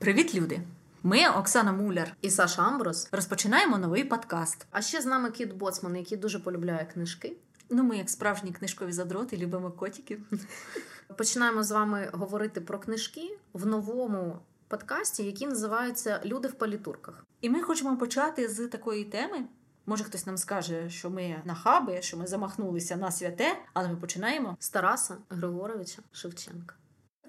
Привіт, люди! Ми Оксана Муляр і Саша Амброс розпочинаємо новий подкаст. А ще з нами кіт Боцман, який дуже полюбляє книжки. Ну, ми, як справжні книжкові задроти, любимо котиків. Починаємо з вами говорити про книжки в новому подкасті, який називається Люди в палітурках. І ми хочемо почати з такої теми. Може, хтось нам скаже, що ми нахаби, що ми замахнулися на святе, але ми починаємо з Тараса Григоровича Шевченка.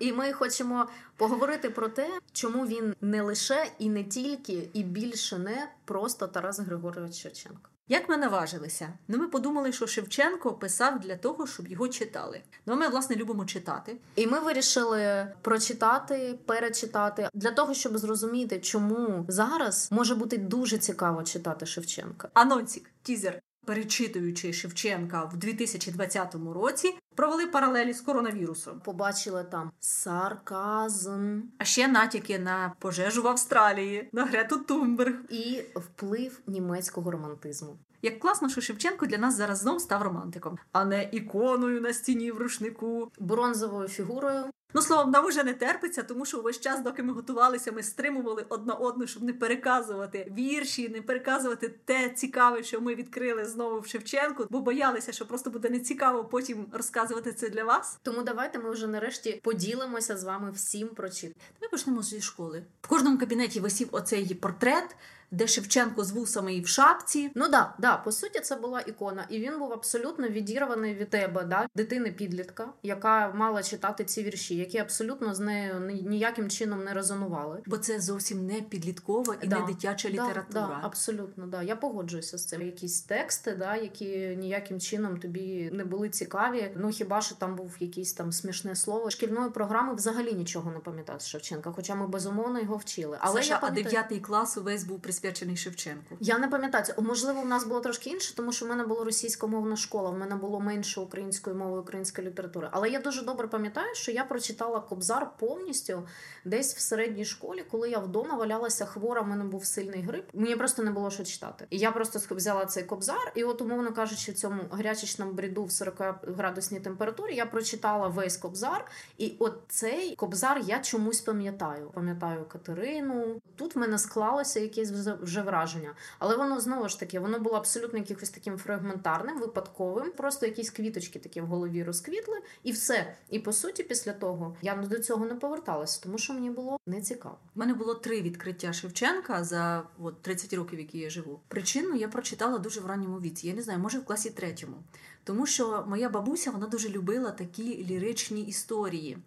І ми хочемо поговорити про те, чому він не лише і не тільки, і більше не просто Тарас Григорович Шевченко. Як ми наважилися? Ну, ми подумали, що Шевченко писав для того, щоб його читали. Ну, ми власне любимо читати. І ми вирішили прочитати, перечитати для того, щоб зрозуміти, чому зараз може бути дуже цікаво читати Шевченка. Анонсік, тізер. Перечитуючи Шевченка в 2020 році, провели паралелі з коронавірусом. Побачили там сарказм, а ще натяки на пожежу в Австралії, на Грету Тумберг і вплив німецького романтизму. Як класно, що Шевченко для нас зараз знов став романтиком, а не іконою на стіні в рушнику, бронзовою фігурою. Ну, словом, нам уже не терпиться, тому що увесь час, доки ми готувалися, ми стримували одна одну, щоб не переказувати вірші, не переказувати те цікаве, що ми відкрили знову в Шевченку, бо боялися, що просто буде нецікаво потім розказувати це для вас. Тому давайте ми вже нарешті поділимося з вами всім прочит. Ми почнемо зі школи. В кожному кабінеті висів оцей портрет де Шевченко з вусами і в шапці. Ну да, да, по суті, це була ікона, і він був абсолютно відірваний від тебе, да, дитини-підлітка, яка мала читати ці вірші, які абсолютно з нею ніяким чином не резонували. Бо це зовсім не підліткова і да, не дитяча да, література. Да, абсолютно, да. Я погоджуюся з цим. Якісь тексти, да, які ніяким чином тобі не були цікаві. Ну хіба що там був якийсь там смішне слово? Шкільної програми взагалі нічого не пам'ятати Шевченка, хоча ми безумовно його вчили. Але Саша, я пам'ятаю... а дев'ятий клас увесь був присвячений Шевченку. Я не пам'ятаю, можливо, у нас було трошки інше, тому що в мене була російськомовна школа, в мене було менше української мови, української літератури. Але я дуже добре пам'ятаю, що я прочитала Кобзар повністю десь в середній школі, коли я вдома валялася хвора, в мене був сильний грип. Мені просто не було що читати. І я просто взяла цей кобзар, і, от, умовно кажучи, в цьому гарячечному бріду в 40 градусній температурі я прочитала весь кобзар, і от цей кобзар я чомусь пам'ятаю. Пам'ятаю Катерину. Тут в мене склалося якесь вже враження. Але воно знову ж таки воно було абсолютно якихось таким фрагментарним, випадковим. Просто якісь квіточки такі в голові розквітли, і все. І по суті, після того я до цього не поверталася, тому що мені було не цікаво. У мене було три відкриття Шевченка за от, 30 років, які я живу. Причину я прочитала дуже в ранньому віці. Я не знаю, може в класі третьому. Тому що моя бабуся вона дуже любила такі ліричні історії.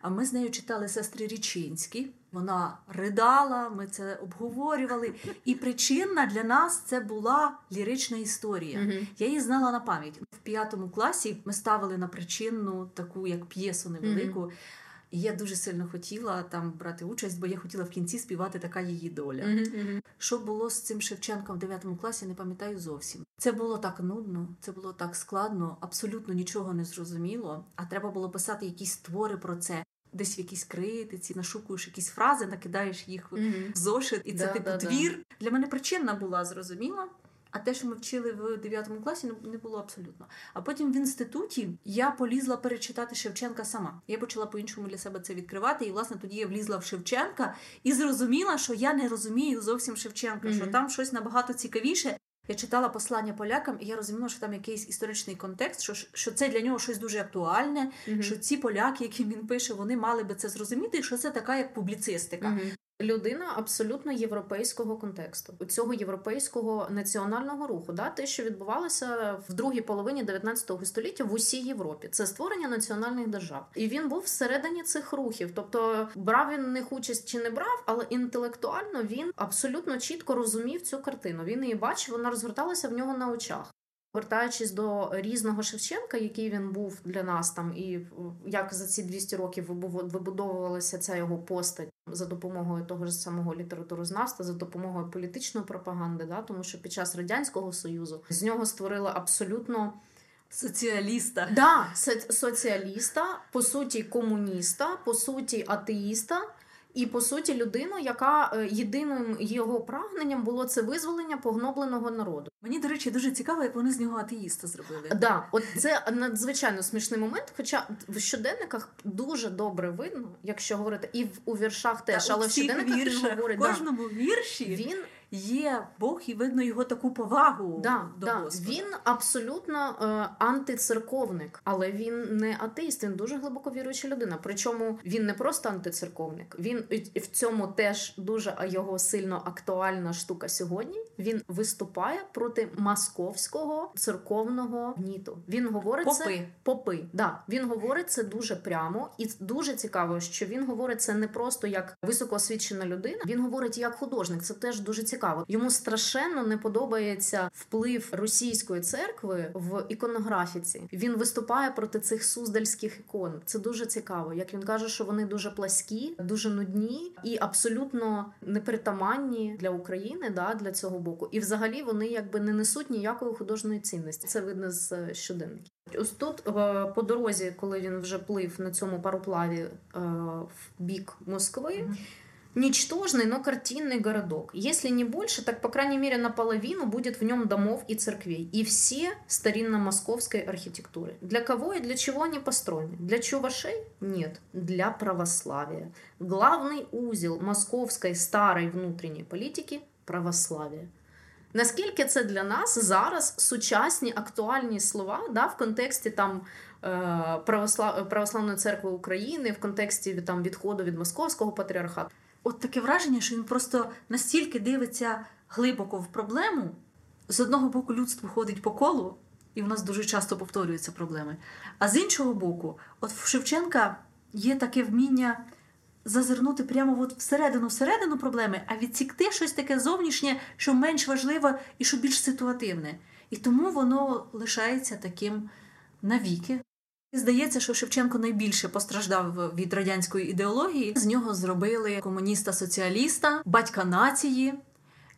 А ми з нею читали сестри Річинські. Вона ридала, ми це обговорювали. І причинна для нас це була лірична історія. Mm-hmm. Я її знала на пам'ять. В п'ятому класі ми ставили на причинну таку як п'єсу невелику. Mm-hmm. І я дуже сильно хотіла там брати участь, бо я хотіла в кінці співати така її доля. Mm-hmm. Що було з цим Шевченком в 9 класі, не пам'ятаю зовсім. Це було так нудно, це було так складно, абсолютно нічого не зрозуміло. А треба було писати якісь твори про це. Десь в якійсь критиці, нашукуєш якісь фрази, накидаєш їх mm-hmm. в зошит, і це да, типу да, твір. Да. Для мене причинна була зрозуміла. А те, що ми вчили в 9 класі, не було абсолютно. А потім в інституті я полізла перечитати Шевченка сама. Я почала по-іншому для себе це відкривати. І, власне, тоді я влізла в Шевченка і зрозуміла, що я не розумію зовсім Шевченка, mm-hmm. що там щось набагато цікавіше. Я читала послання полякам, і я розуміла, що там якийсь історичний контекст, що що це для нього щось дуже актуальне. Mm-hmm. Що ці поляки, які він пише, вони мали би це зрозуміти, і що це така як публіцистика. Mm-hmm. Людина абсолютно європейського контексту, цього європейського національного руху, да, те, що відбувалося в другій половині 19 століття в усій Європі, це створення національних держав, і він був всередині цих рухів. Тобто брав він них участь чи не брав, але інтелектуально він абсолютно чітко розумів цю картину. Він її бачив, вона розгорталася в нього на очах. Вертаючись до різного Шевченка, який він був для нас там, і як за ці 200 років вибудовувалася ця його постать за допомогою того ж самого літературознавства, за допомогою політичної пропаганди, да, тому що під час радянського союзу з нього створили абсолютно соціаліста. Да, соціаліста, по суті, комуніста, по суті, атеїста. І по суті, людину, яка е, єдиним його прагненням було це визволення погнобленого народу. Мені, до речі, дуже цікаво, як вони з нього атеїста зробили. Да, от це надзвичайно смішний момент. Хоча в щоденниках дуже добре видно, якщо говорити, і в у віршах теж, Та, але в щоденниках віршах, він говорить в кожному да, вірші він є Бог, і видно його таку повагу да, до да. Господа. Він абсолютно е, антицерковник, але він не атеїст, він дуже глибоко віруюча людина. Причому він не просто антицерковник, він в цьому теж дуже його сильно актуальна штука сьогодні. Він виступає проти московського церковного гніту. Він говорить попи. це попи. Да, він говорить це дуже прямо, і дуже цікаво, що він говорить це не просто як високоосвічена людина. Він говорить як художник. Це теж дуже цікаво. Йому страшенно не подобається вплив російської церкви в іконографіці. Він виступає проти цих суздальських ікон. Це дуже цікаво. Як він каже, що вони дуже пласкі, дуже нудні і абсолютно непритаманні для України, да для цього боку. І взагалі вони якби не несуть ніякої художньої цінності. Це видно з е, щоденників. Ось тут е, по дорозі, коли він вже плив на цьому пароплаві е, в бік Москви. Mm-hmm Ничтожный, но картинный городок. Если не больше, так, по крайней мере, наполовину будет в нем домов и церквей. И все старинно-московской архитектуры. Для кого и для чего они построены? Для чувашей? Нет. Для православия. Главный узел московской старой внутренней политики – православие. Наскільки це для нас зараз сучасні актуальні слова да, в контексті там православ... православної церкви України, в контексті там відходу від московського патріархату? От таке враження, що він просто настільки дивиться глибоко в проблему. З одного боку, людство ходить по колу, і в нас дуже часто повторюються проблеми. А з іншого боку, от в Шевченка є таке вміння зазирнути прямо от всередину всередину проблеми, а відсікти щось таке зовнішнє, що менш важливе і що більш ситуативне. І тому воно лишається таким навіки. Здається, що Шевченко найбільше постраждав від радянської ідеології. З нього зробили комуніста-соціаліста, батька нації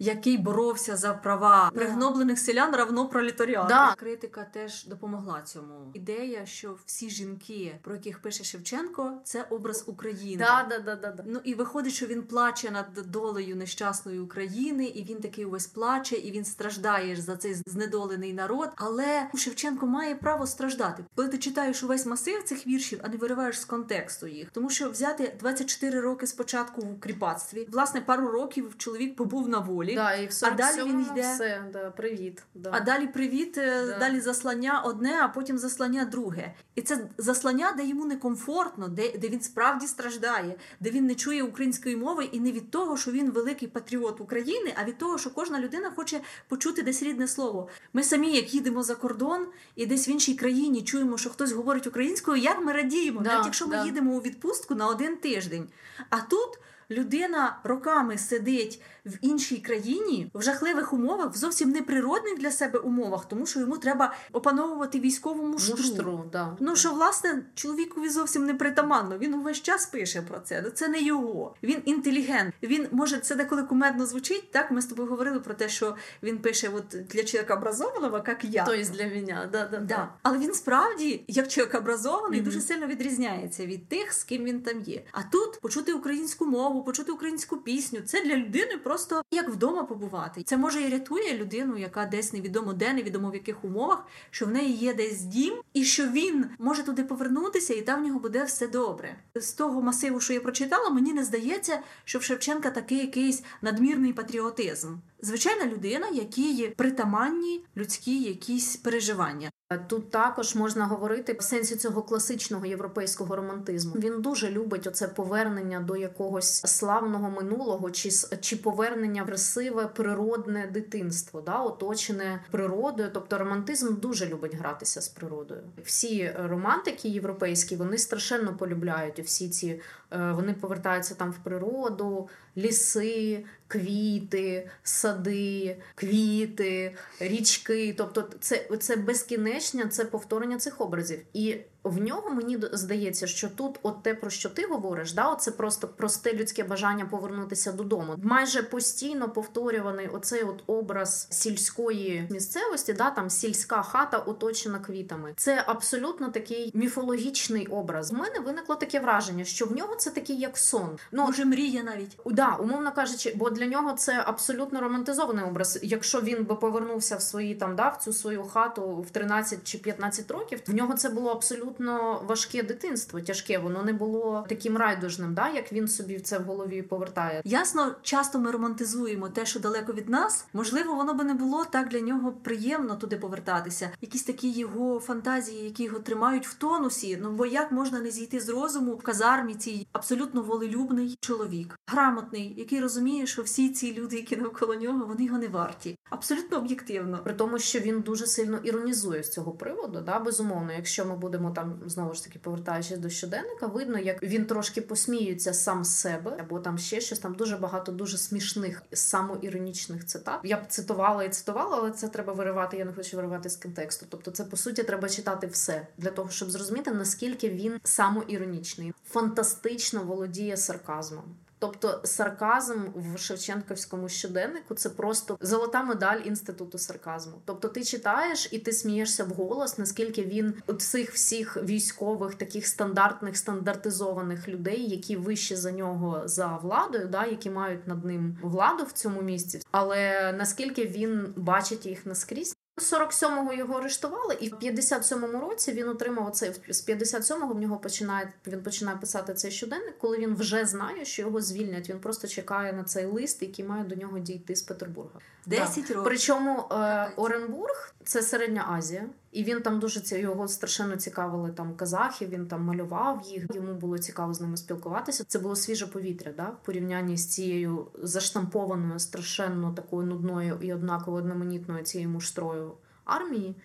який боровся за права пригноблених селян равно пролетаріату. Да. Критика теж допомогла цьому. Ідея, що всі жінки, про яких пише Шевченко, це образ України. Да, да, да, да, Ну і виходить, що він плаче над долею нещасної України, і він такий увесь плаче, і він страждає за цей знедолений народ. Але Шевченко має право страждати. Коли ти читаєш увесь масив цих віршів, а не вириваєш з контексту їх, тому що взяти 24 роки спочатку в кріпацтві, власне, пару років чоловік побув на волі. Да, і в а далі він йде все, да, привіт. Да. А далі привіт, е, да. далі заслання одне, а потім заслання друге. І це заслання, де йому некомфортно, де де він справді страждає, де він не чує української мови, і не від того, що він великий патріот України, а від того, що кожна людина хоче почути десь рідне слово. Ми самі, як їдемо за кордон і десь в іншій країні чуємо, що хтось говорить українською, як ми радіємо, да, навіть якщо ми їдемо у відпустку на один тиждень. А тут людина роками сидить в іншій країні в жахливих умовах, в зовсім неприродних для себе умовах, тому що йому треба опановувати військову муштру. муштру да. Ну що власне чоловікові зовсім не притаманно. Він увесь час пише про це. Це не його. Він інтелігент. Він може це деколи кумедно звучить. Так ми з тобою говорили про те, що він пише от для чоловіка образованого, як я. Тобто для мене, да, да, да. Але він справді, як чоловік образований, mm-hmm. дуже сильно відрізняється від тих, з ким він там є. А тут почути українську мову, почути українську пісню. Це для людини просто як вдома побувати. Це може і рятує людину, яка десь невідомо де, невідомо в яких умовах, що в неї є десь дім, і що він може туди повернутися, і там в нього буде все добре. З того масиву, що я прочитала, мені не здається, що в Шевченка такий якийсь надмірний патріотизм. Звичайна людина, якій притаманні людські якісь переживання. Тут також можна говорити в сенсі цього класичного європейського романтизму. Він дуже любить оце повернення до якогось славного минулого, чи чи повернення в красиве природне дитинство, да, оточене природою. Тобто романтизм дуже любить гратися з природою. Всі романтики європейські вони страшенно полюбляють всі ці. Е, вони повертаються там в природу, ліси, квіти, сади, квіти, річки. Тобто, це це безкінечне, це повторення цих образів. І В нього мені здається, що тут, от те, про що ти говориш, да, це просто просте людське бажання повернутися додому. Майже постійно повторюваний оцей от образ сільської місцевості, да, там сільська хата оточена квітами. Це абсолютно такий міфологічний образ. У мене виникло таке враження, що в нього це такий як сон. Ну Може, мрія навіть да, умовно кажучи, бо для нього це абсолютно романтизований образ. Якщо він би повернувся в свої там да, в цю свою хату в 13 чи 15 років, в нього це було абсолютно важке дитинство, тяжке. Воно не було таким райдужним, да, як він собі це в голові повертає. Ясно, часто ми романтизуємо те, що далеко від нас. Можливо, воно би не було так для нього приємно туди повертатися. Якісь такі його фантазії, які його тримають в тонусі. Ну бо як можна не зійти з розуму в казармі цій абсолютно волелюбний чоловік, грамотний, який розуміє, що всі ці люди, які навколо нього, вони його не варті. Абсолютно об'єктивно, при тому, що він дуже сильно іронізує з цього приводу. Да, безумовно, якщо ми будемо там знову ж таки повертаючись до щоденника, видно, як він трошки посміюється сам з себе, або там ще щось. Там дуже багато дуже смішних самоіронічних цитат. Я б цитувала і цитувала, але це треба виривати. Я не хочу виривати з контексту. Тобто, це по суті треба читати все для того, щоб зрозуміти наскільки він самоіронічний, фантастично володіє сарказмом. Тобто сарказм в Шевченківському щоденнику це просто золота медаль інституту сарказму. Тобто ти читаєш і ти смієшся вголос, наскільки він цих всіх військових, таких стандартних стандартизованих людей, які вище за нього за владою, да, які мають над ним владу в цьому місці, але наскільки він бачить їх наскрізь. 47-го його арештували, і в 57-му році він отримав оцей з 57-го в нього починає він починає писати цей щоденник, коли він вже знає, що його звільнять. Він просто чекає на цей лист, який має до нього дійти з Петербурга. 10 да. років. Причому е, Оренбург це середня Азія, і він там дуже його страшенно цікавили там казахи. Він там малював їх. Йому було цікаво з ними спілкуватися. Це було свіже повітря, да, в порівнянні з цією заштампованою, страшенно такою нудною і однаково одноманітною цією муштрою армії.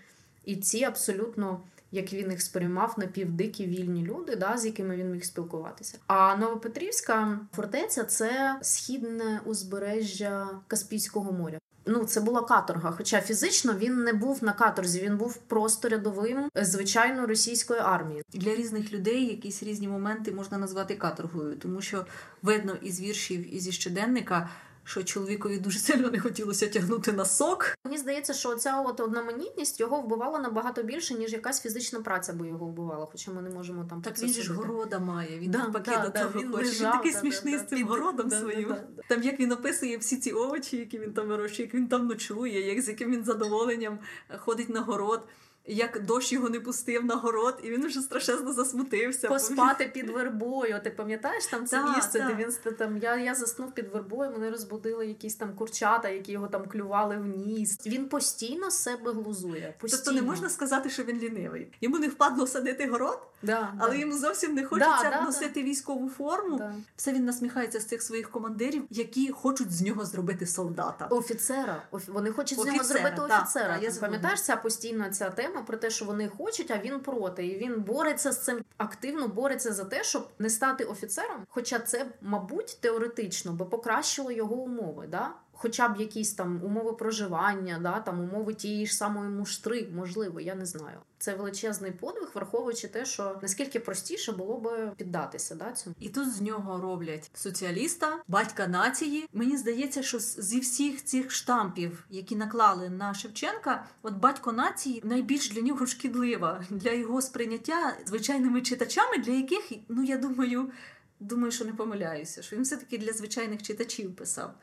І ці абсолютно. Як він їх сприймав напівдикі вільні люди, да, з якими він міг спілкуватися. А Новопетрівська фортеця це східне узбережжя Каспійського моря ну це була каторга. Хоча фізично він не був на каторзі, він був просто рядовим звичайно російської армії. Для різних людей якісь різні моменти можна назвати каторгою, тому що видно із віршів і зі щоденника що чоловікові дуже сильно не хотілося тягнути на сок. Мені здається, що ця от одноманітність його вбивала набагато більше, ніж якась фізична праця би його вбивала. Хоча ми не можемо там так. Він ж города має. Він да, навпаки да, до да, того він. Лежав, він такий да, смішний з цим городом своїм. Там як він описує всі ці овочі, які він там вирощує, як він там ночує, як з яким він задоволенням ходить на город як дощ його не пустив на город, і він вже страшенно засмутився. Поспати під вербою. Ти пам'ятаєш там це да, місце, да. де він там я я заснув під вербою, мене розбудили якісь там курчата, які його там клювали в ніс. Він постійно себе глузує. Постійно. Тобто не можна сказати, що він лінивий. Йому не впадло садити город, да, але да. йому зовсім не хочеться носити військову форму. Все він насміхається з цих своїх командирів, які хочуть з нього зробити солдата. Офіцера. Вони хочуть офіцера, з нього зробити офіцера. Я Пам'ятаєш ця постійна ця тема про те, що вони хочуть, а він проти. І він бореться з цим активно бореться за те, щоб не стати офіцером. Хоча це, мабуть, теоретично би покращило його умови. Да? Хоча б якісь там умови проживання, да, там умови тієї ж самої муштри, можливо, я не знаю. Це величезний подвиг, враховуючи те, що наскільки простіше було би піддатися да, цьому. І тут з нього роблять соціаліста, батька нації. Мені здається, що зі всіх цих штампів, які наклали на Шевченка, от батько нації найбільш для нього шкідлива для його сприйняття звичайними читачами, для яких ну я думаю. Думаю, що не помиляюся, що він все таки для звичайних читачів писав.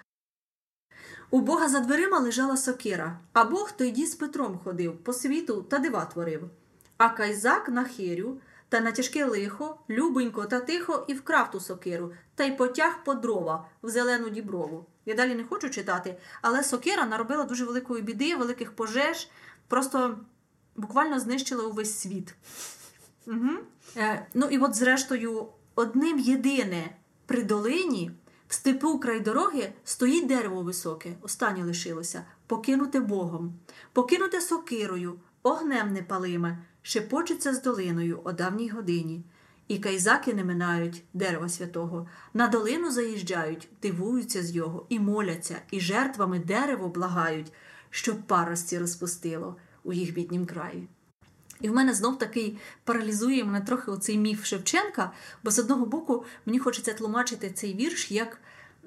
У Бога за дверима лежала сокира, а Бог тоді з Петром ходив, по світу та дива творив. А кайзак на хирю та на тяжке лихо, любенько та тихо і вкрав ту сокиру, та й потяг по дрова в зелену діброву. Я далі не хочу читати, але сокира наробила дуже великої біди, великих пожеж, просто буквально знищила увесь світ. Угу. Е, Ну і от, зрештою, одним єдине при долині. В степу край дороги стоїть дерево високе, останнє лишилося, покинуте Богом, покинуте сокирою, огнем непалиме, шепочеться з долиною о давній годині. І кайзаки не минають дерева святого, на долину заїжджають, дивуються з його, і моляться, і жертвами дерево благають, щоб парості розпустило у їх біднім краї. І в мене знов такий паралізує мене трохи оцей міф Шевченка, бо з одного боку мені хочеться тлумачити цей вірш як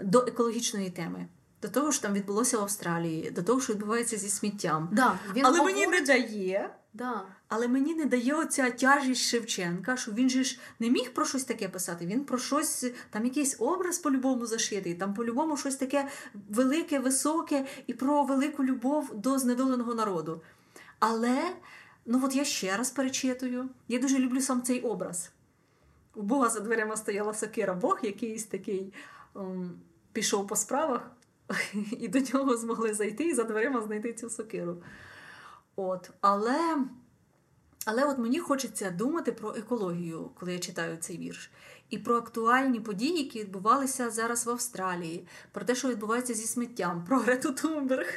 до екологічної теми. До того, що там відбулося в Австралії, до того, що відбувається зі сміттям. Да, він Але говорить... мені не дає. Да. Але мені не дає оця тяжість Шевченка, що він же ж не міг про щось таке писати. Він про щось, там якийсь образ по-любому зашитий, там по-любому щось таке велике, високе і про велику любов до знедоленого народу. Але, ну от я ще раз перечитую, я дуже люблю сам цей образ. У Бога за дверима стояла сокира, Бог якийсь такий ем, пішов по справах, і до нього змогли зайти і за дверима знайти цю сокиру. От, але, але от мені хочеться думати про екологію, коли я читаю цей вірш, і про актуальні події, які відбувалися зараз в Австралії, про те, що відбувається зі сміттям, про Грету Тунберг.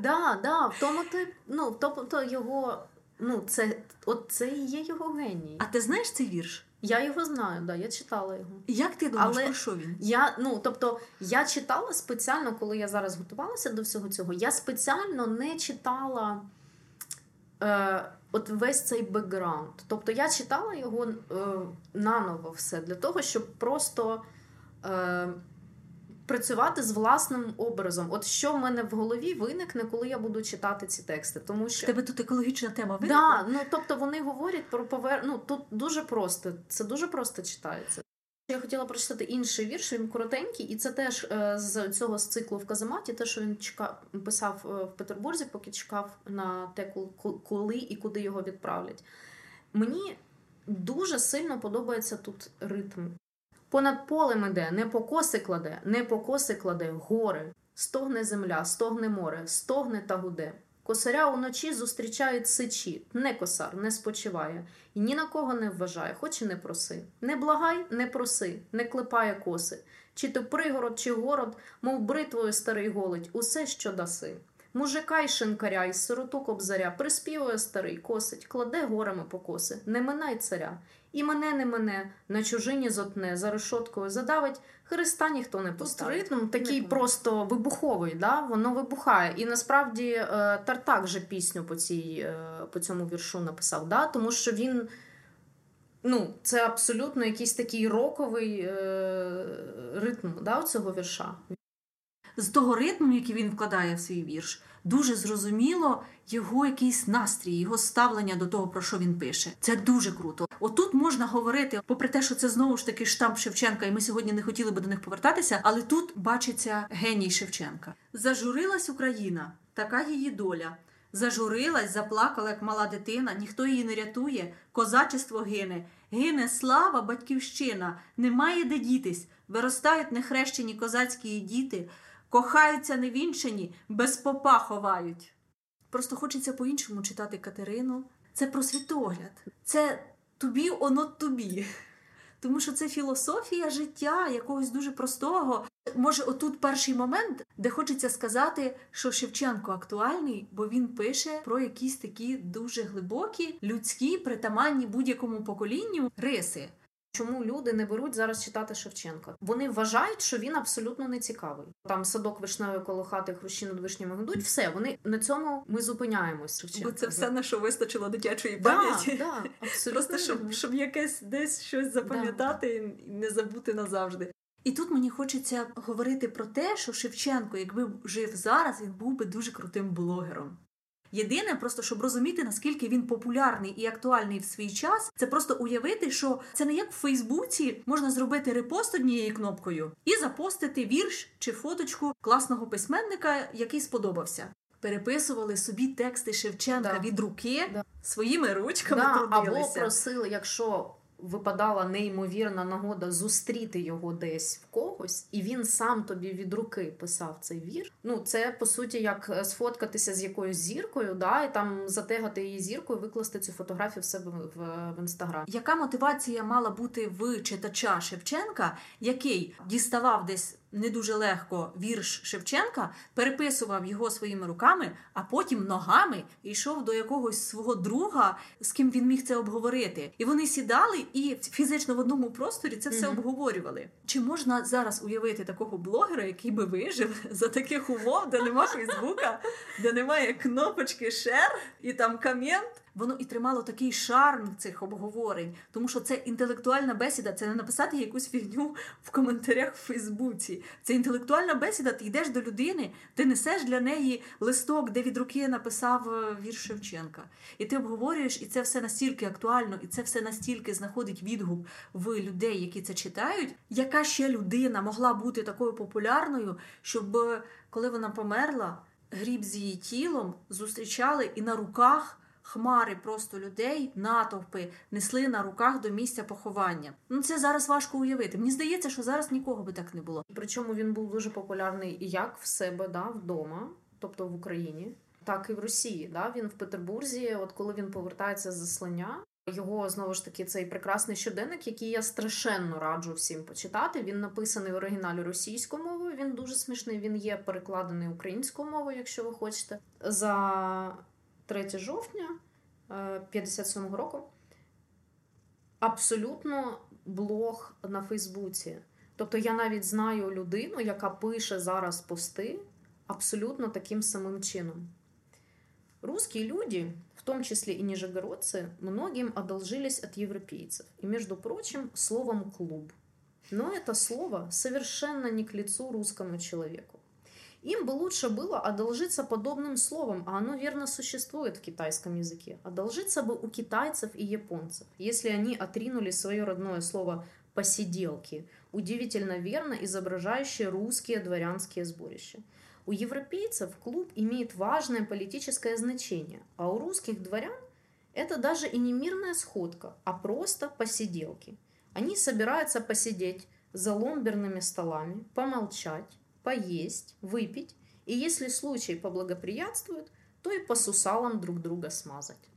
Да, да, в тому ти, ну, тобто його, ну, це, от це і є його геній. А ти знаєш цей вірш? Я його знаю, да, я читала його. Як ти думаєш, Але про що він? Я, ну, тобто, я читала спеціально, коли я зараз готувалася до всього цього, я спеціально не читала е, от весь цей бекграунд. Тобто я читала його е, наново все для того, щоб просто е, працювати з власним образом. От що в мене в голові виникне, коли я буду читати ці тексти. Тому що тебе тут екологічна тема Да, ну тобто вони говорять про повер... ну, тут дуже просто, це дуже просто читається. Я хотіла прочитати інший вірш, він коротенький, і це теж е, з цього з циклу в Казаматі, те, що він чекав, писав е, в Петербурзі, поки чекав на те, кол- коли і куди його відправлять. Мені дуже сильно подобається тут ритм. Понад полем іде, не покоси кладе, не покоси кладе, гори. Стогне земля, стогне море, стогне та гуде. Косаря уночі зустрічають сичі, не косар, не спочиває, і ні на кого не вважає, хоч і не проси. Не благай, не проси, не клепає коси. Чи то пригород, чи город, мов бритвою старий голить, усе, що даси. Мужика й шинкаря, й сироту кобзаря, приспівує старий, косить, кладе горами покоси, не минай царя. І мене не мене, на чужині зотне, за решоткою задавить, Христа ніхто не поставить. Ритм такий Не просто вибуховий, да? воно вибухає. І насправді е, Тартак же пісню по, цій, е, по цьому віршу написав, да? тому що він. Ну, це абсолютно якийсь такий роковий е, ритм да, цього вірша. З того ритму, який він вкладає в свій вірш, дуже зрозуміло його якийсь настрій, його ставлення до того, про що він пише. Це дуже круто. Отут можна говорити, попри те, що це знову ж таки штамп Шевченка, і ми сьогодні не хотіли би до них повертатися, але тут бачиться геній Шевченка. Зажурилась Україна, така її доля. Зажурилась, заплакала, як мала дитина, ніхто її не рятує, козачество гине. Гине слава, батьківщина, немає де дітись, виростають нехрещені козацькі діти, кохаються невінчані, без попа ховають. Просто хочеться по-іншому читати Катерину. Це про світогляд, це тобі оно тобі. Тому що це філософія життя якогось дуже простого. Може, отут перший момент, де хочеться сказати, що Шевченко актуальний, бо він пише про якісь такі дуже глибокі, людські, притаманні будь-якому поколінню риси. Чому люди не беруть зараз читати Шевченка? Вони вважають, що він абсолютно не цікавий. Там садок вишневий коло хати, хрущі над вишнями гудуть. Все, вони на цьому ми зупиняємось. Шевченка. Бо це все на що вистачило дитячої да, пам'яті. да, абсолютно. Просто щоб, щоб якесь десь щось запам'ятати і не забути назавжди. І тут мені хочеться говорити про те, що Шевченко, якби жив зараз, він був би дуже крутим блогером. Єдине, просто щоб розуміти, наскільки він популярний і актуальний в свій час, це просто уявити, що це не як в Фейсбуці можна зробити репост однією кнопкою і запостити вірш чи фоточку класного письменника, який сподобався. Переписували собі тексти Шевченка Да. від руки Да. своїми ручками да, або просили, якщо випадала неймовірна нагода зустріти його десь в когось, і він сам тобі від руки писав цей вір. Ну це по суті як е, сфоткатися з якоюсь зіркою, да, і там затегати її зіркою, викласти цю фотографію в себе в, в інстаграм. Яка мотивація мала бути в читача Шевченка, який діставав десь не дуже легко вірш Шевченка, переписував його своїми руками, а потім ногами йшов до якогось свого друга, з ким він міг це обговорити. І вони сідали і фізично в одному просторі це все Мгм. обговорювали. Чи можна зараз уявити такого блогера, який би вижив за таких умов, де нема Фейсбука, де немає кнопочки шер і там комент? Воно і тримало такий шарм цих обговорень, тому що це інтелектуальна бесіда, це не написати якусь фігню в коментарях в Фейсбуці. Це інтелектуальна бесіда. Ти йдеш до людини, ти несеш для неї листок, де від руки написав е, вірш Шевченка. І ти обговорюєш, і це все настільки актуально, і це все настільки знаходить відгук в людей, які це читають. Яка ще людина могла бути такою популярною, щоб е, коли вона померла, гріб з її тілом зустрічали і на руках. Хмари просто людей, натовпи несли на руках до місця поховання. Ну це зараз важко уявити. Мені здається, що зараз нікого би так не було. Причому він був дуже популярний як в себе да, вдома, тобто в Україні, так і в Росії. Да? Він в Петербурзі, от коли він повертається з заслання. Його знову ж таки цей прекрасний щоденник, який я страшенно раджу всім почитати. Він написаний в оригіналі російською мовою. Він дуже смішний. Він є перекладений українською мовою, якщо ви хочете. За 3 жовтня 57-го року. Абсолютно блог на Фейсбуці. Тобто я навіть знаю людину, яка пише зараз пости абсолютно таким самим чином. Русские люди, в том числе и нижегородцы, многим одолжились от европейцев. И, между прочим, словом «клуб». Но это слово совершенно не к лицу русскому человеку. Им бы лучше было одолжиться подобным словом, а оно верно существует в китайском языке. Одолжиться бы у китайцев и японцев, если они отринули свое родное слово «посиделки», удивительно верно изображающее русские дворянские сборища. У европейцев клуб имеет важное политическое значение, а у русских дворян это даже и не мирная сходка, а просто посиделки. Они собираются посидеть за ломберными столами, помолчать, поесть, выпить, и если случай поблагоприятствует, то і по сусалам друг друга смазать.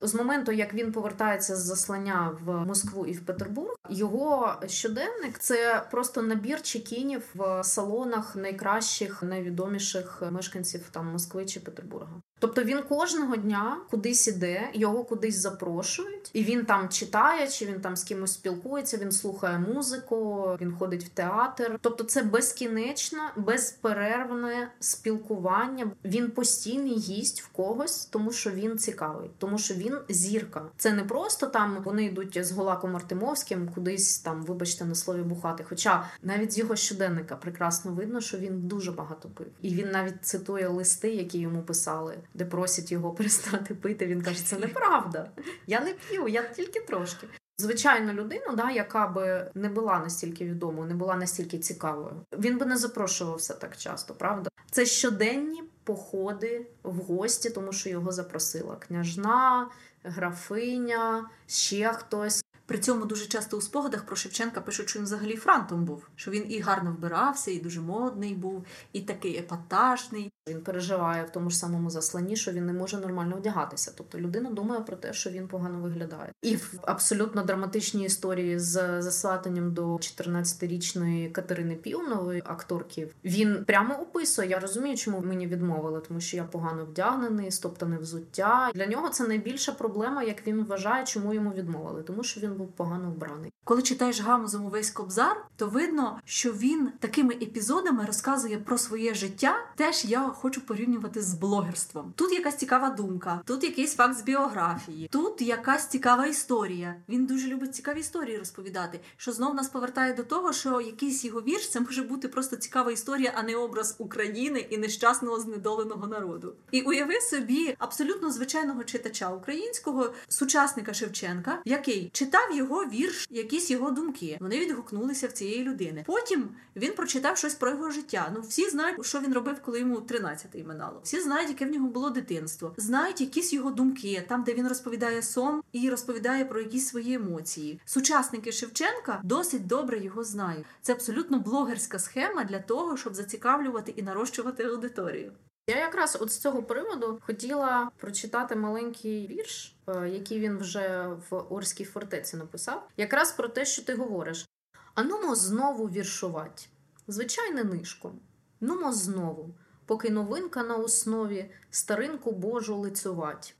З моменту, як він повертається з заслання в Москву і в Петербург, його щоденник це просто набір чекінів в салонах найкращих, найвідоміших мешканців там Москви чи Петербурга. Тобто він кожного дня кудись іде, його кудись запрошують, і він там читає, чи він там з кимось спілкується, він слухає музику, він ходить в театр. Тобто, це безкінечне, безперервне спілкування. Він постійний гість в когось, тому що він цікавий, тому що він зірка. Це не просто там вони йдуть з Голаком Артемовським кудись там, вибачте, на слові бухати. Хоча навіть з його щоденника прекрасно видно, що він дуже багато пив, і він навіть цитує листи, які йому писали де просять його перестати пити. Він каже, це неправда. Я не п'ю, я тільки трошки. Звичайно, людину, да, яка би не була настільки відомою, не була настільки цікавою. Він би не запрошувався так часто, правда? Це щоденні походи в гості, тому що його запросила княжна, графиня, ще хтось. При цьому дуже часто у спогадах про Шевченка пишуть, що він взагалі франтом був, що він і гарно вбирався, і дуже модний був, і такий епатажний. Він переживає в тому ж самому засланні, що він не може нормально одягатися. Тобто людина думає про те, що він погано виглядає. І в абсолютно драматичній історії з засватанням до 14-річної Катерини Півнової акторки він прямо описує. Я розумію, чому мені відмовили, тому що я погано вдягнений, стоптане взуття. Для нього це найбільша проблема, як він вважає, чому йому відмовили, тому що він був погано вбраний. Коли читаєш гамузом увесь кобзар, то видно, що він такими епізодами розказує про своє життя. Теж я хочу порівнювати з блогерством. Тут якась цікава думка, тут якийсь факт з біографії, тут якась цікава історія. Він дуже любить цікаві історії розповідати. Що знов нас повертає до того, що якийсь його вірш це може бути просто цікава історія, а не образ України і нещасного знедоленого народу. І уяви собі абсолютно звичайного читача українського сучасника Шевченка, який читав його вірш, якісь його думки. Вони відгукнулися в цієї людини. Потім він прочитав щось про його життя. Ну всі знають, що він робив, коли йому 13 13 минало. Всі знають, яке в нього було дитинство, знають якісь його думки, там, де він розповідає сон і розповідає про якісь свої емоції. Сучасники Шевченка досить добре його знають. Це абсолютно блогерська схема для того, щоб зацікавлювати і нарощувати аудиторію. Я якраз от з цього приводу хотіла прочитати маленький вірш, е, який він вже в Орській фортеці написав, якраз про те, що ти говориш. Анумо знову віршувати, звичайне нишком. Нумо знову поки новинка на основі старинку Божу лицювать.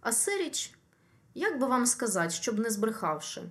А серіч, як би вам сказати, щоб не збрехавши,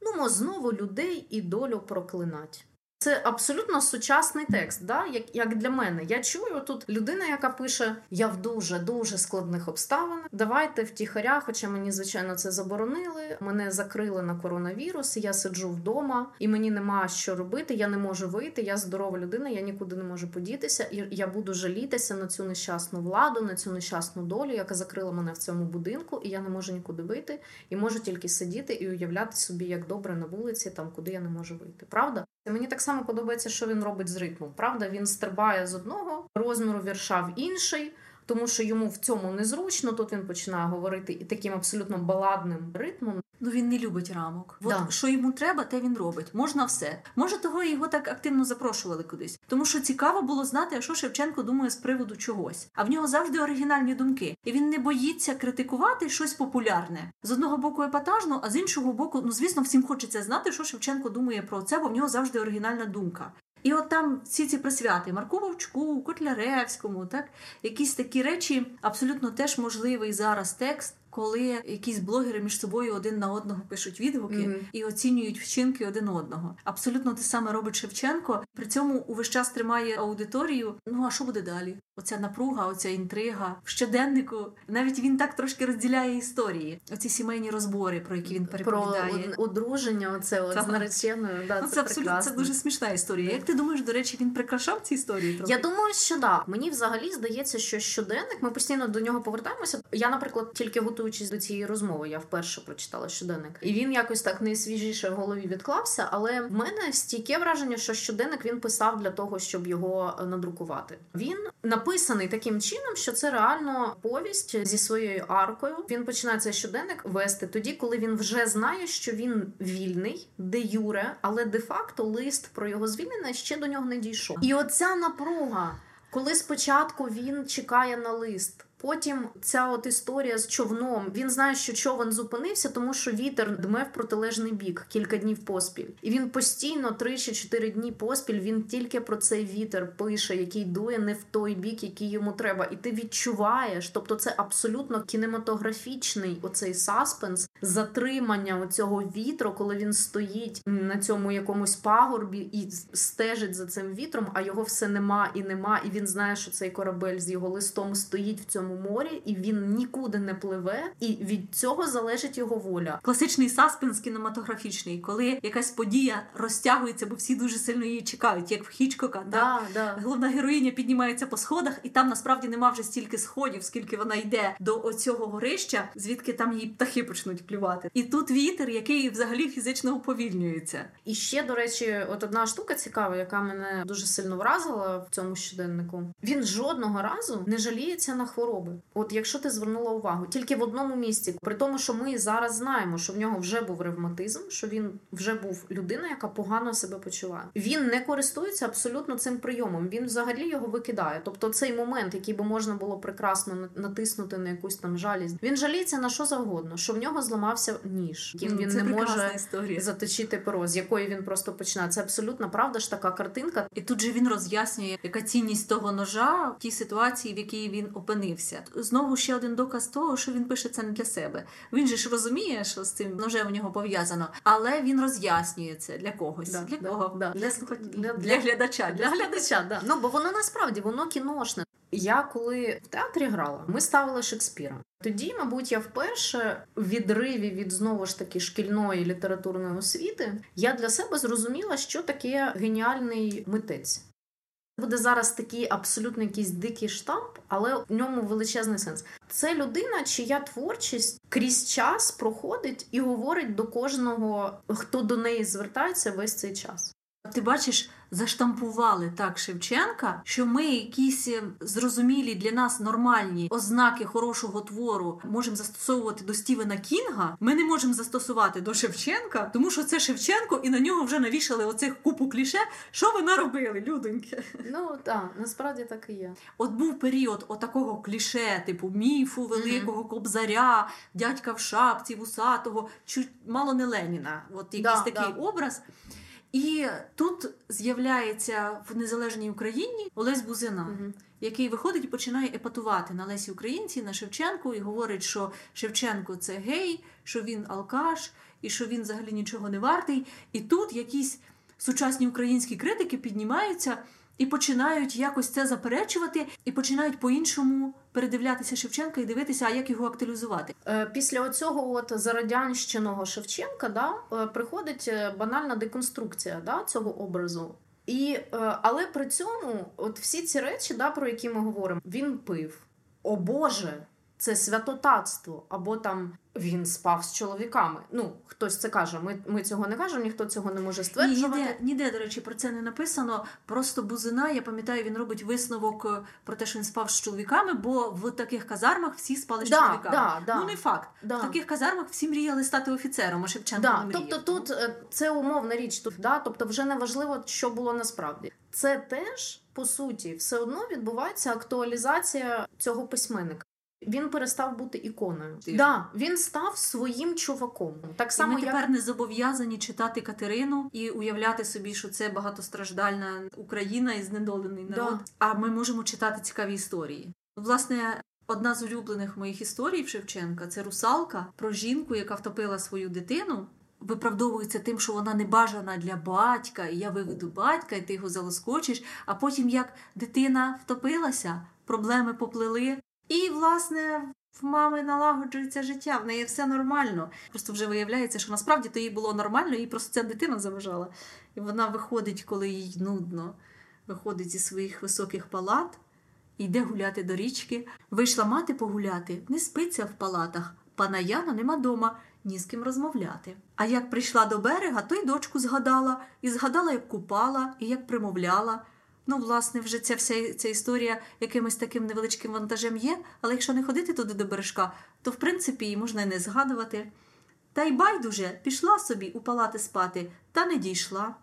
нумо знову людей і долю проклинать. Це абсолютно сучасний текст, да? як як для мене. Я чую тут людина, яка пише: Я в дуже дуже складних обставинах. Давайте втіхаря, хоча мені звичайно це заборонили. Мене закрили на коронавірус. Я сиджу вдома, і мені нема що робити. Я не можу вийти. Я здорова людина, я нікуди не можу подітися. І я буду жалітися на цю нещасну владу, на цю нещасну долю, яка закрила мене в цьому будинку, і я не можу нікуди вийти, і можу тільки сидіти і уявляти собі, як добре на вулиці, там куди я не можу вийти. Правда? Мені так само подобається, що він робить з ритмом. Правда, він стрибає з одного розміру вірша в інший, тому що йому в цьому незручно. Тут він починає говорити і таким абсолютно баладним ритмом. Ну він не любить рамок. Да. От що йому треба, те він робить. Можна все. Може, того його так активно запрошували кудись. Тому що цікаво було знати, а що Шевченко думає з приводу чогось. А в нього завжди оригінальні думки, і він не боїться критикувати щось популярне з одного боку епатажно, а з іншого боку, ну звісно, всім хочеться знати, що Шевченко думає про це, бо в нього завжди оригінальна думка. І от там всі ці присвяти Марку Вовчку, Котляревському, так якісь такі речі абсолютно теж можливий зараз текст. Коли якісь блогери між собою один на одного пишуть відгуки Мгм. і оцінюють вчинки один одного. Абсолютно те саме робить Шевченко. При цьому увесь час тримає аудиторію. Ну а що буде далі? Оця напруга, оця інтрига в щоденнику. Навіть він так трошки розділяє історії. Оці сімейні розбори, про які він Про переповідає. од- одруження, оце от з нареченою. Да, Ну, це, це абсолютно це дуже смішна історія. Як ти думаєш, до речі, він прикрашав ці історії? Трохи? Я думаю, що да. Мені взагалі здається, що щоденник, ми постійно до нього повертаємося. Я, наприклад, тільки готуючись до цієї розмови, я вперше прочитала щоденник, і він якось так найсвіжіше в голові відклався. Але в мене стійке враження, що щоденник він писав для того, щоб його е, надрукувати. Він написаний таким чином, що це реально повість зі своєю аркою. Він починає цей щоденник вести тоді, коли він вже знає, що він вільний, де юре, але де-факто лист про його звільнення ще до нього не дійшов. І оця напруга, коли спочатку він чекає на лист. Потім ця от історія з човном. Він знає, що човен зупинився, тому що вітер дме в протилежний бік кілька днів поспіль. І він постійно три чи чотири дні поспіль він тільки про цей вітер пише, який дує не в той бік, який йому треба. І ти відчуваєш, тобто це абсолютно кінематографічний оцей саспенс, затримання оцього вітру, коли він стоїть на цьому якомусь пагорбі і стежить за цим вітром, а його все нема і нема. І він знає, що цей корабель з його листом стоїть в цьому морі, і він нікуди не пливе, і від цього залежить його воля. Класичний саспенс кінематографічний, коли якась подія розтягується, бо всі дуже сильно її чекають, як в Хічкока. так? Да, да. Головна героїня піднімається по сходах, і там насправді нема вже стільки сходів, скільки вона йде до оцього горища, звідки там її птахи почнуть клювати. І тут вітер, який взагалі фізично уповільнюється. І ще, до речі, от одна штука цікава, яка мене дуже сильно вразила в цьому щоденнику. Він жодного разу не жаліється на хвороби. От якщо ти звернула увагу, тільки в одному місці, при тому, що ми зараз знаємо, що в нього вже був ревматизм, що він вже був людина, яка погано себе почуває. Він не користується абсолютно цим прийомом. Він взагалі його викидає. Тобто, цей момент, який би можна було прекрасно натиснути на якусь там жалість, він жаліється на що завгодно, що в нього зламався ніж, яким він Це не може історія. заточити перо, з якої він просто починає. Це абсолютно правда ж така картинка. І тут же він роз'яснює, яка цінність того ножа в тій ситуації, в якій він опинився. Знову ще один доказ того, що він пише це не для себе. Він же ж розуміє, що з цим ножем у нього пов'язано, але він роз'яснює це для когось. Да, для да, кого? да. Для. Для- для, глядача. Для глядача, да. Ну бо воно насправді воно кіношне. Я коли в театрі грала, ми ставили Шекспіра. Тоді, мабуть, я вперше в відриві від знову ж таки шкільної літературної освіти я для себе зрозуміла, що таке геніальний митець. Буде зараз такий абсолютно якийсь дикий штамп, але в ньому величезний сенс. Це людина, чия творчість крізь час проходить і говорить до кожного, хто до неї звертається весь цей час. Ти бачиш, заштампували так Шевченка, що ми якісь е, зрозумілі для нас нормальні ознаки хорошого твору можемо застосовувати до Стівена Кінга. Ми не можемо застосувати до Шевченка, тому що це Шевченко, і на нього вже навішали оцих купу кліше. Що ви наробили, людоньки? Ну так, насправді так і є. От був період отакого кліше, типу міфу великого кобзаря, дядька в шапці, вусатого, чуть мало не Леніна. От якийсь Да, такий да. образ. І тут з'являється в незалежній Україні Олесь Бузина, угу. який виходить і починає епатувати на Лесі Українці, на Шевченку, і говорить, що Шевченко це гей, що він алкаш, і що він взагалі нічого не вартий. І тут якісь сучасні українські критики піднімаються і починають якось це заперечувати, і починають по-іншому передивлятися Шевченка і дивитися, а як його актуалізувати. Е, після оцього от зарадянщиного Шевченка да, е, приходить е, банальна деконструкція да, цього образу. І, Але при цьому, от всі ці речі, да, про які ми говоримо, він пив. О Боже, це святотатство, або там він спав з чоловіками. Ну, хтось це каже. Ми ми цього не кажемо, ніхто цього не може стверджувати. Ні, ніде, ніде, до речі, про це не написано. Просто бузина, я пам'ятаю, він робить висновок е, про те, що він спав з чоловіками, бо в таких казармах всі спали з чоловіками. Да, да, ну не факт. Да. В таких казармах всі мріяли стати офіцером, а Шевченко да. не мріяв. Тобто тут е, це умовна річ, тут да, тобто вже не важливо, що було насправді. Це теж по суті все одно відбувається актуалізація цього письменника. Він перестав бути іконою. Так, да, він став своїм чуваком. Так само і ми тепер як... не зобов'язані читати Катерину і уявляти собі, що це багатостраждальна Україна і знедолений народ. Да. А ми можемо читати цікаві історії. Власне, одна з улюблених моїх історій в Шевченка це русалка про жінку, яка втопила свою дитину. Виправдовується тим, що вона не бажана для батька, і я виведу батька, і ти його залоскочиш. А потім, як дитина втопилася, проблеми поплили. І, власне, в мами налагоджується життя, в неї все нормально. Просто вже виявляється, що насправді то їй було нормально, їй просто ця дитина заважала. І вона виходить, коли їй нудно, виходить зі своїх високих палат йде гуляти до річки. Вийшла мати погуляти, не спиться в палатах. Пана Яна нема дома, ні з ким розмовляти. А як прийшла до берега, то й дочку згадала, і згадала, як купала, і як примовляла. Ну, власне, вже ця вся ця історія якимось таким невеличким вантажем є, але якщо не ходити туди до бережка, то в принципі її можна й не згадувати. Та й байдуже пішла собі у палати спати, та не дійшла.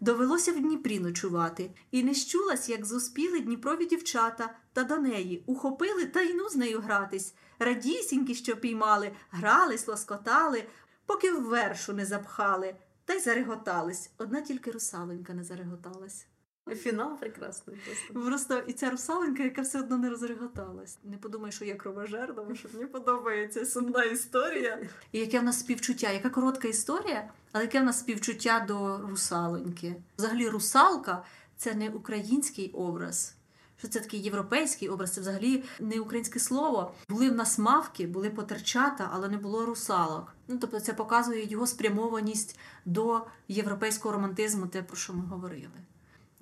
Довелося в Дніпрі ночувати, і не щулась, як зуспіли Дніпрові дівчата, та до неї ухопили та й ну з нею гратись. Радісінькі, що піймали, грались, лоскотали, поки в вершу не запхали, та й зареготались. Одна тільки русаленька не зареготалась. Фінал прекрасний. Просто Просто і ця русаленька, яка все одно не розреготалась. Не подумай, що я кровожер, тому що мені подобається сумна історія. І яке в нас співчуття? Яка коротка історія, але яке в нас співчуття до русаленьки? Взагалі, русалка це не український образ. Що це такий європейський образ, це взагалі не українське слово. Були в нас мавки, були потерчата, але не було русалок. Ну тобто, це показує його спрямованість до європейського романтизму, те про що ми говорили.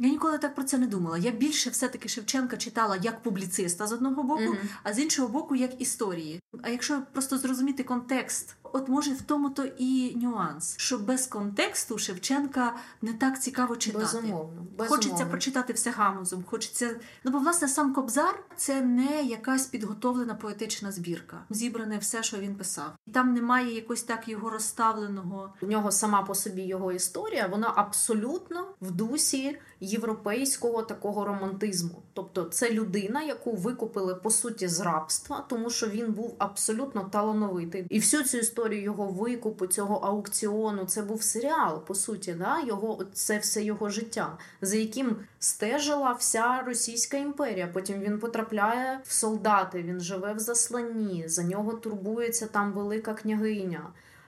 Я ніколи так про це не думала. Я більше все-таки Шевченка читала як публіциста з одного боку, mm-hmm. а з іншого боку, як історії. А якщо просто зрозуміти контекст, от може в тому то і нюанс, що без контексту Шевченка не так цікаво читати. Безумовно. Безумовно. Хочеться прочитати все гамузом. Хочеться, ну бо власне сам Кобзар це не якась підготовлена поетична збірка. Зібране все, що він писав. Там немає якось так його розставленого. У нього сама по собі його історія, вона абсолютно в дусі європейського такого романтизму. Тобто, це людина, яку викупили по суті з рабства, тому що він був абсолютно талановитий. І всю цю історію його викупу, цього аукціону, це був серіал, по суті, да? його це все його життя, за яким стежила вся Російська імперія. Потім він потрапляє в солдати, він живе в засланні, за нього турбується там велика княгиня.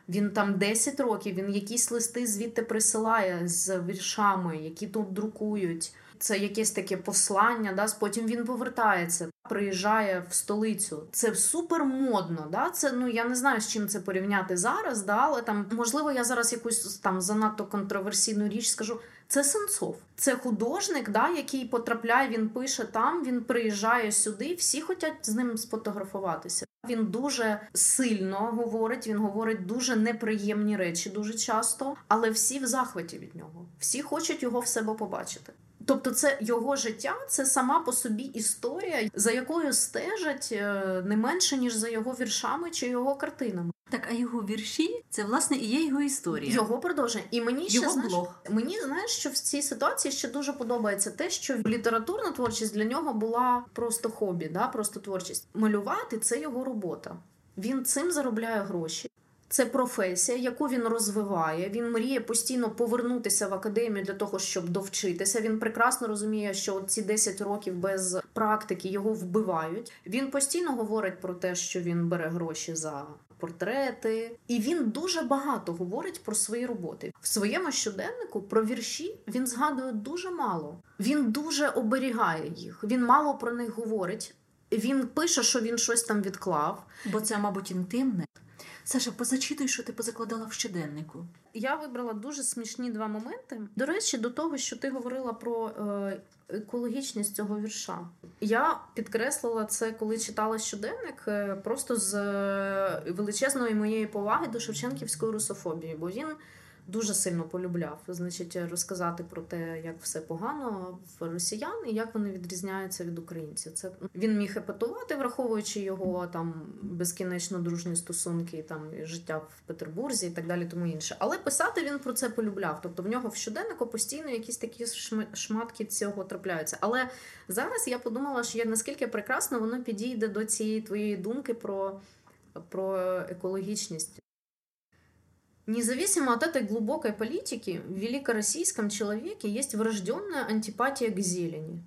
Він там 10 років, він якісь листи звідти присилає з віршами, які тут друкують. Це якесь таке послання, да, потім він повертається, приїжджає в столицю. Це супер модно. Да? Це ну я не знаю з чим це порівняти зараз, да, але там можливо я зараз якусь там занадто контроверсійну річ скажу. Це Сенцов, це художник, да, який потрапляє, він пише там, він приїжджає сюди, всі хочуть з ним сфотографуватися. Він дуже сильно говорить, він говорить дуже неприємні речі дуже часто, але всі в захваті від нього. Всі хочуть його в себе побачити. Тобто, це його життя, це сама по собі історія, за якою стежать е, не менше ніж за його віршами чи його картинами. Так, а його вірші це власне і є його історія. Його продовження. І мені ще його знаєш, блог. мені знаєш, що в цій ситуації ще дуже подобається те, що літературна творчість для нього була просто хобі, да, просто творчість. Малювати це його робота. Він цим заробляє гроші. Це професія, яку він розвиває. Він мріє постійно повернутися в академію для того, щоб довчитися. Він прекрасно розуміє, що ці 10 років без практики його вбивають. Він постійно говорить про те, що він бере гроші за портрети. І він дуже багато говорить про свої роботи. В своєму щоденнику про вірші він згадує дуже мало. Він дуже оберігає їх. Він мало про них говорить. Він пише, що він щось там відклав. Бо це, мабуть, інтимне. Саша, позачитуй, що ти позакладала в щоденнику. Я вибрала дуже смішні два моменти. До речі, до того, що ти говорила про е, екологічність цього вірша. Я підкреслила це, коли читала щоденник, е, просто з е, величезної моєї поваги до Шевченківської русофобії, бо він дуже сильно полюбляв, значить, розказати про те, як все погано в росіян і як вони відрізняються від українців. Це він міг епатувати, враховуючи його там безкінечно дружні стосунки, там життя в Петербурзі і так далі, тому інше. Але писати він про це полюбляв. Тобто в нього в щоденнику постійно якісь такі шматки цього трапляються. Але зараз я подумала, що як наскільки прекрасно воно підійде до цієї твоєї думки про, про екологічність. Независимо от этой глубокой политики, в великороссийском человеке есть врожденная антипатия к зелени.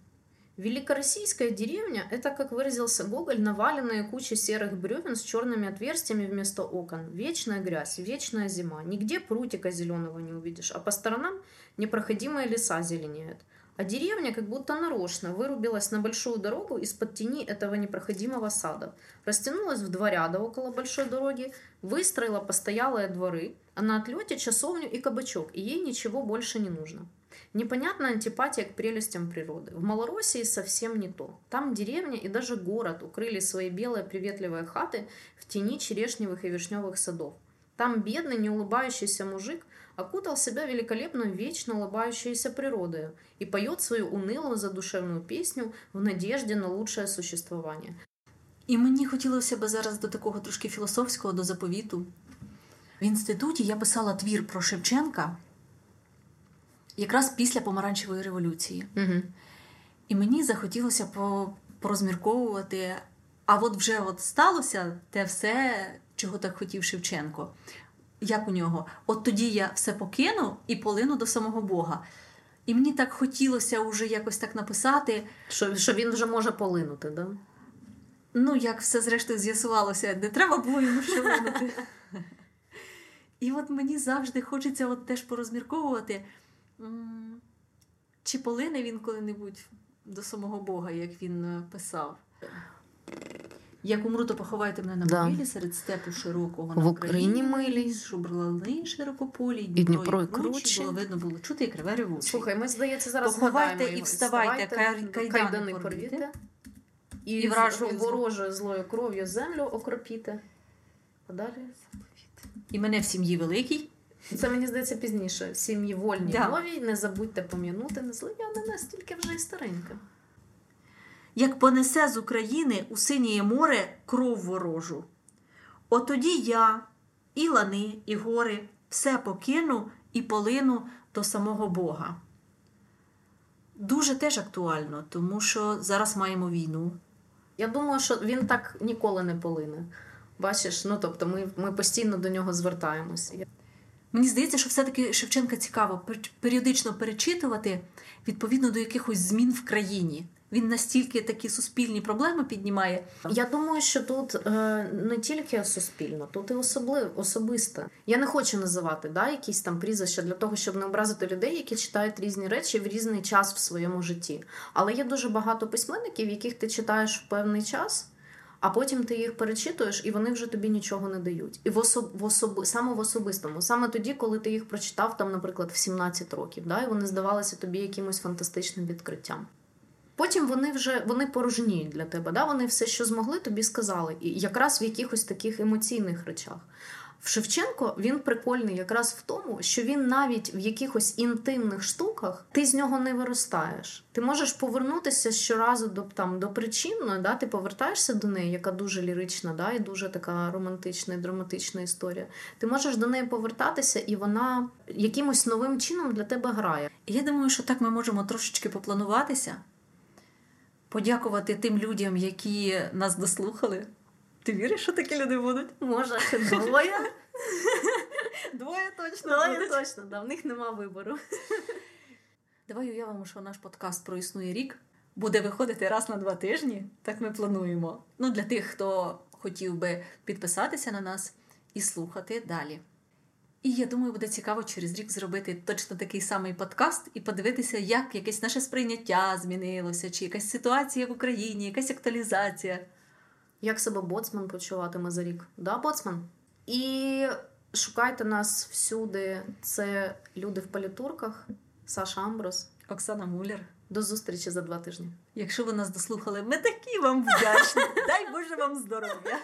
Великороссийская деревня – это, как выразился Гоголь, наваленные кучи серых бревен с черными отверстиями вместо окон. Вечная грязь, вечная зима. Нигде прутика зеленого не увидишь, а по сторонам непроходимые леса зеленеют. А деревня как будто нарочно вырубилась на большую дорогу из-под тени этого непроходимого сада. Растянулась в два ряда около большой дороги, выстроила постоялые дворы, а на отлете часовню и кабачок, и ей ничего больше не нужно. Непонятная антипатия к прелестям природы. В Малороссии совсем не то. Там деревня и даже город укрыли свои белые приветливые хаты в тени черешневых и вишневых садов. Там бедный, неулыбающийся мужик окутал себя великолепной, вечно улыбающейся природой и поет свою унылую задушевную песню в надежде на лучшее существование. І мені хотілося б зараз до такого трошки філософського, до заповіту. В інституті я писала твір про Шевченка якраз після помаранчевої революції. Угу. І мені захотілося порозмірковувати, а от вже от сталося те все, чого так хотів Шевченко як у нього, от тоді я все покину і полину до самого Бога. І мені так хотілося вже якось так написати, що що він вже може полинути, да? Ну, як все зрештою з'ясувалося, не треба було йому ще линути. І от мені завжди хочеться от теж порозмірковувати, чи полине він коли-небудь до самого Бога, як він е, писав. Як умру, то поховайте мене на могилі да. серед степу широкого в Україні милій. Шубрали широкополі, і Дніпро і круче. Було видно було чути і криве ревучі. Слухай, ми, здається, зараз Поховайте і вставайте, кайдани, кайдани порвіте. І, і вражою ворожою злою кров'ю землю окропіте. А далі І мене в сім'ї великій. Це мені здається пізніше. В сім'ї вольній да. новій. Не забудьте пом'янути, не зли я не настільки вже й старенька як понесе з України у синіє море кров ворожу. Отоді я, і лани, і гори, все покину і полину до самого Бога. Дуже теж актуально, тому що зараз маємо війну. Я думаю, що він так ніколи не полине. Бачиш, ну тобто ми ми постійно до нього звертаємося. Мені здається, що все-таки Шевченка цікаво періодично перечитувати відповідно до якихось змін в країні. Він настільки такі суспільні проблеми піднімає. Я думаю, що тут е, не тільки суспільно, тут і особливо особисте. Я не хочу називати да, якісь там прізвища для того, щоб не образити людей, які читають різні речі в різний час в своєму житті. Але є дуже багато письменників, яких ти читаєш в певний час. А потім ти їх перечитуєш, і вони вже тобі нічого не дають. І в особ... в особ... саме в особистому, саме тоді, коли ти їх прочитав, там, наприклад, в 17 років, да, і вони здавалися тобі якимось фантастичним відкриттям. Потім вони вже вони порожніють для тебе. Да? Вони все, що змогли, тобі сказали. І якраз в якихось таких емоційних речах. В Шевченко він прикольний якраз в тому, що він навіть в якихось інтимних штуках ти з нього не виростаєш. Ти можеш повернутися щоразу до там до причинної, да? ти повертаєшся до неї, яка дуже лірична, да? і дуже така романтична і драматична історія. Ти можеш до неї повертатися, і вона якимось новим чином для тебе грає. Я думаю, що так ми можемо трошечки поплануватися подякувати тим людям, які нас дослухали. Ти віриш, що такі люди будуть? Може, двоє. Двоє точно. Двоє будуть. точно, да, в них нема вибору. Давай уявимо, що наш подкаст проіснує рік. Буде виходити раз на два тижні. Так ми плануємо. Ну, для тих, хто хотів би підписатися на нас і слухати далі. І я думаю, буде цікаво через рік зробити точно такий самий подкаст і подивитися, як якесь наше сприйняття змінилося, чи якась ситуація в Україні, якась актуалізація. Як себе боцман почуватиме за рік? Да, боцман? І шукайте нас всюди. Це люди в політурках, Саша Амброс. Оксана Муляр. До зустрічі за два тижні. Якщо ви нас дослухали, ми такі вам вдячні. Дай Боже вам здоров'я!